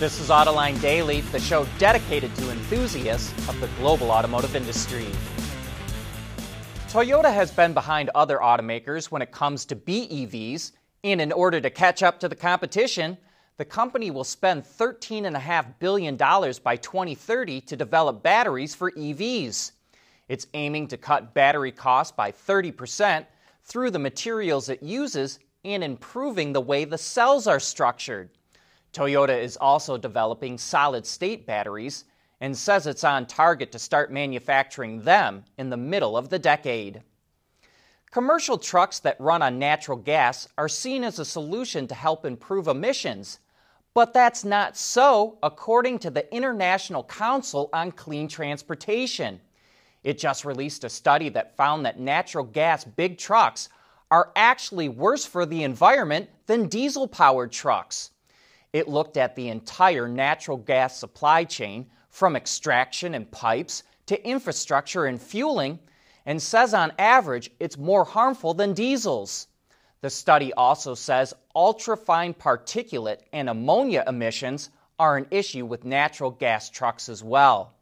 This is Autoline Daily, the show dedicated to enthusiasts of the global automotive industry. Toyota has been behind other automakers when it comes to BEVs, and in order to catch up to the competition, the company will spend $13.5 billion by 2030 to develop batteries for EVs. It's aiming to cut battery costs by 30% through the materials it uses and improving the way the cells are structured. Toyota is also developing solid state batteries and says it's on target to start manufacturing them in the middle of the decade. Commercial trucks that run on natural gas are seen as a solution to help improve emissions, but that's not so, according to the International Council on Clean Transportation. It just released a study that found that natural gas big trucks are actually worse for the environment than diesel powered trucks. It looked at the entire natural gas supply chain from extraction and pipes to infrastructure and fueling and says on average it's more harmful than diesels. The study also says ultrafine particulate and ammonia emissions are an issue with natural gas trucks as well.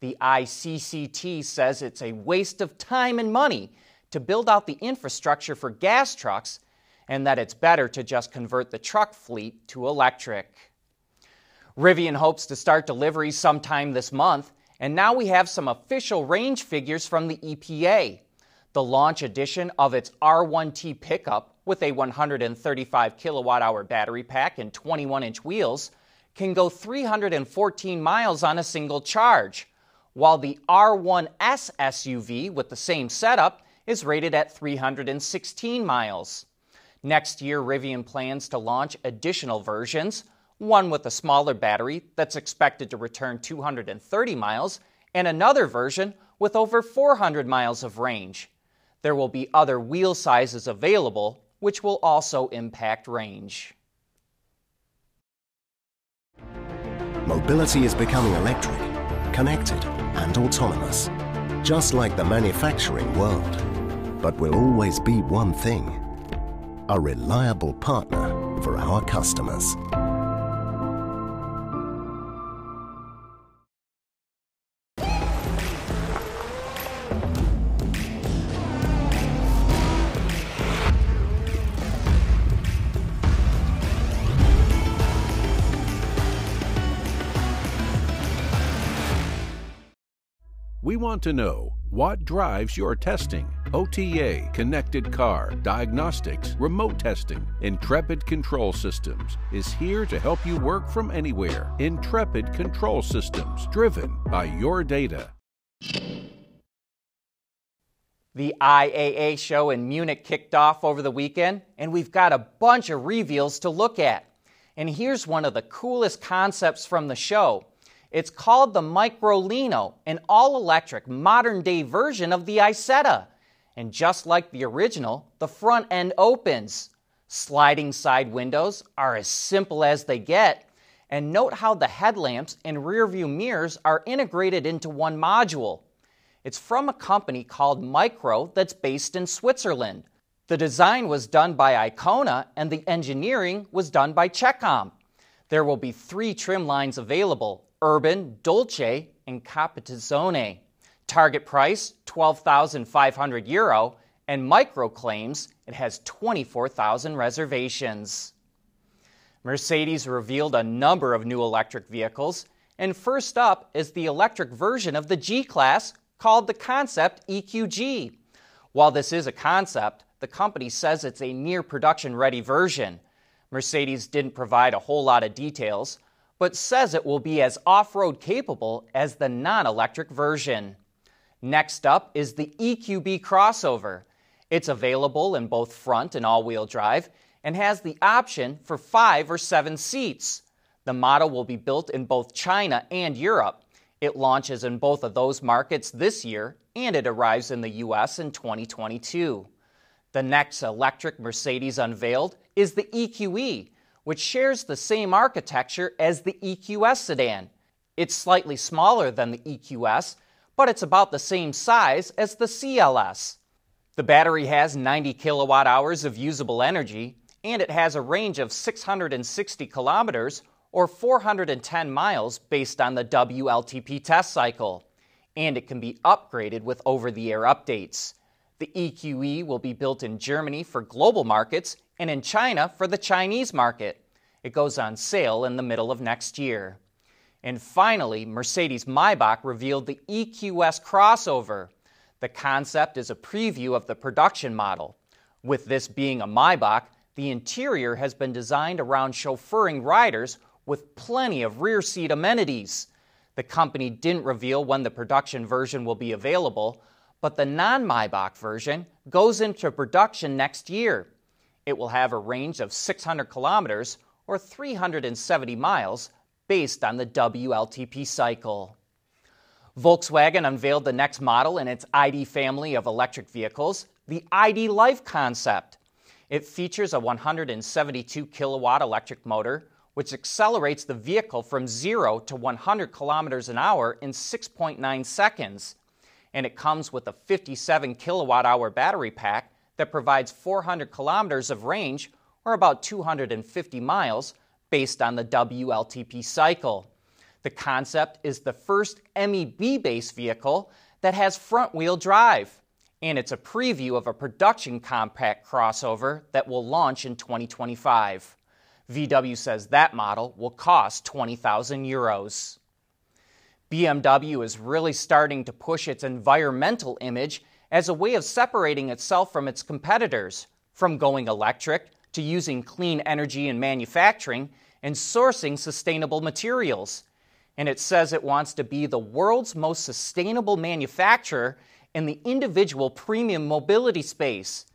The ICCT says it's a waste of time and money to build out the infrastructure for gas trucks and that it's better to just convert the truck fleet to electric. Rivian hopes to start deliveries sometime this month, and now we have some official range figures from the EPA. The launch edition of its R1T pickup with a 135 kilowatt hour battery pack and 21 inch wheels can go 314 miles on a single charge, while the R1S SUV with the same setup is rated at 316 miles. Next year, Rivian plans to launch additional versions, one with a smaller battery that's expected to return 230 miles, and another version with over 400 miles of range. There will be other wheel sizes available, which will also impact range. Mobility is becoming electric, connected, and autonomous, just like the manufacturing world. But will always be one thing a reliable partner for our customers. We want to know what drives your testing? OTA, connected car, diagnostics, remote testing. Intrepid Control Systems is here to help you work from anywhere. Intrepid Control Systems, driven by your data. The IAA show in Munich kicked off over the weekend, and we've got a bunch of reveals to look at. And here's one of the coolest concepts from the show it's called the Microlino, an all electric, modern day version of the Isetta. And just like the original, the front end opens. Sliding side windows are as simple as they get. And note how the headlamps and rear view mirrors are integrated into one module. It's from a company called Micro that's based in Switzerland. The design was done by Icona and the engineering was done by Cecomp. There will be three trim lines available Urban, Dolce, and Competizione. Target price 12,500 euro, and Micro claims it has 24,000 reservations. Mercedes revealed a number of new electric vehicles, and first up is the electric version of the G Class called the Concept EQG. While this is a concept, the company says it's a near production ready version. Mercedes didn't provide a whole lot of details, but says it will be as off road capable as the non electric version. Next up is the EQB crossover. It's available in both front and all wheel drive and has the option for five or seven seats. The model will be built in both China and Europe. It launches in both of those markets this year and it arrives in the US in 2022. The next electric Mercedes unveiled is the EQE, which shares the same architecture as the EQS sedan. It's slightly smaller than the EQS, but it's about the same size as the CLS. The battery has 90 kilowatt hours of usable energy, and it has a range of 660 kilometers or 410 miles based on the WLTP test cycle. And it can be upgraded with over the air updates. The EQE will be built in Germany for global markets and in China for the Chinese market. It goes on sale in the middle of next year. And finally, Mercedes Maybach revealed the EQS crossover. The concept is a preview of the production model. With this being a Maybach, the interior has been designed around chauffeuring riders with plenty of rear seat amenities. The company didn't reveal when the production version will be available, but the non Maybach version goes into production next year. It will have a range of 600 kilometers or 370 miles based on the WLTP cycle. Volkswagen unveiled the next model in its ID family of electric vehicles, the ID Life concept. It features a 172 kilowatt electric motor, which accelerates the vehicle from 0 to 100 kilometers an hour in 6.9 seconds. And it comes with a 57 kilowatt hour battery pack that provides 400 kilometers of range, or about 250 miles, based on the WLTP cycle. The concept is the first MEB based vehicle that has front wheel drive, and it's a preview of a production compact crossover that will launch in 2025. VW says that model will cost 20,000 euros. BMW is really starting to push its environmental image as a way of separating itself from its competitors, from going electric to using clean energy in manufacturing and sourcing sustainable materials. And it says it wants to be the world's most sustainable manufacturer in the individual premium mobility space.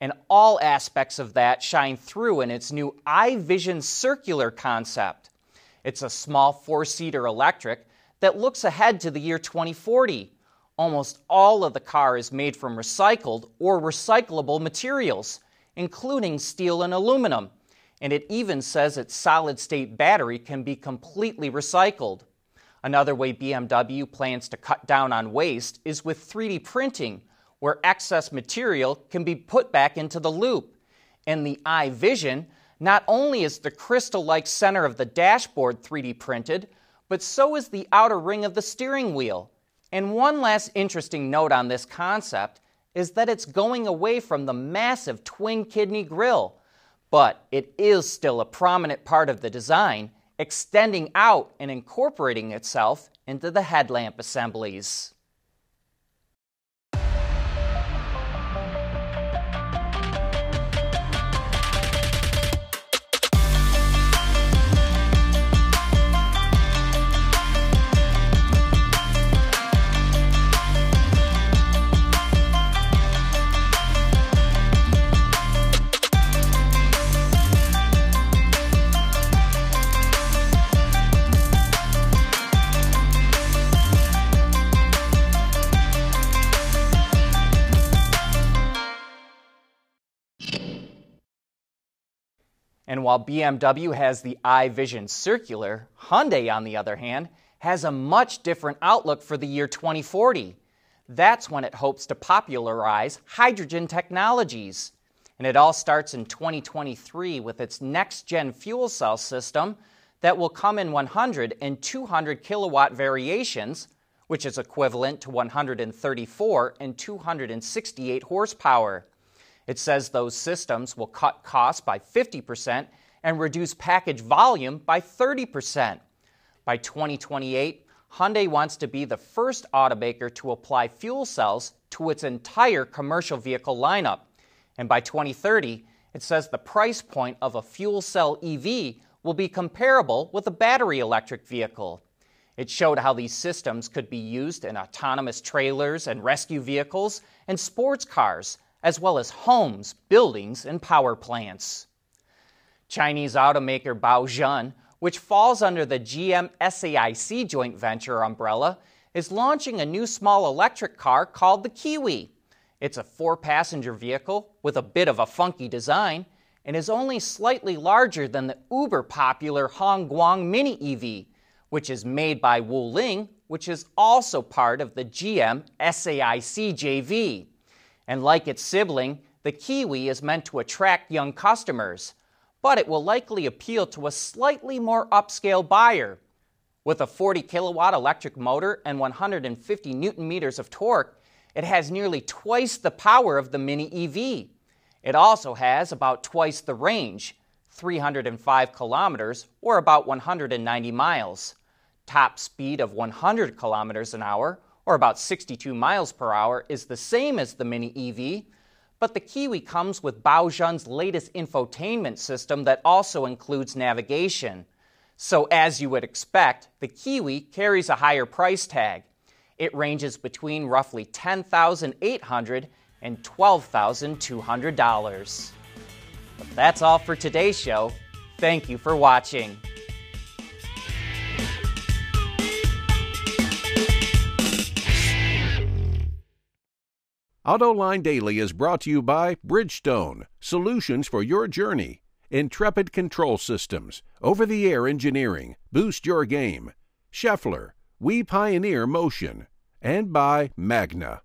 And all aspects of that shine through in its new iVision Circular concept. It's a small four seater electric that looks ahead to the year 2040 Almost all of the car is made from recycled or recyclable materials, including steel and aluminum, and it even says its solid state battery can be completely recycled. Another way BMW plans to cut down on waste is with 3D printing, where excess material can be put back into the loop. In the iVision, not only is the crystal like center of the dashboard 3D printed, but so is the outer ring of the steering wheel. And one last interesting note on this concept is that it's going away from the massive twin kidney grille, but it is still a prominent part of the design, extending out and incorporating itself into the headlamp assemblies. And while BMW has the iVision Circular, Hyundai, on the other hand, has a much different outlook for the year 2040. That's when it hopes to popularize hydrogen technologies. And it all starts in 2023 with its next gen fuel cell system that will come in 100 and 200 kilowatt variations, which is equivalent to 134 and 268 horsepower. It says those systems will cut costs by 50% and reduce package volume by 30%. By 2028, Hyundai wants to be the first automaker to apply fuel cells to its entire commercial vehicle lineup. And by 2030, it says the price point of a fuel cell EV will be comparable with a battery electric vehicle. It showed how these systems could be used in autonomous trailers and rescue vehicles and sports cars, as well as homes, buildings, and power plants. Chinese automaker Baojun, which falls under the GM SAIC joint venture umbrella, is launching a new small electric car called the Kiwi. It's a four passenger vehicle with a bit of a funky design and is only slightly larger than the uber popular Hongguang Mini EV, which is made by Wuling, which is also part of the GM SAIC JV. And like its sibling, the Kiwi is meant to attract young customers. but it will likely appeal to a slightly more upscale buyer. With a 40 kilowatt electric motor and 150 newton meters of torque, it has nearly twice the power of the Mini EV. It also has about twice the range, 305 kilometers or about 190 miles. Top speed of 100 kilometers an hour or about 62 miles per hour is the same as the Mini EV, but the Kiwi comes with Baojun's latest infotainment system that also includes navigation. So, as you would expect, the Kiwi carries a higher price tag. It ranges between roughly $10,800 and $12,200. But that's all for today's show. Thank you for watching. AutoLine Daily is brought to you by Bridgestone, solutions for your journey. Intrepid Control Systems, over the air engineering, boost your game. Schaeffler, we pioneer motion. And by Magna.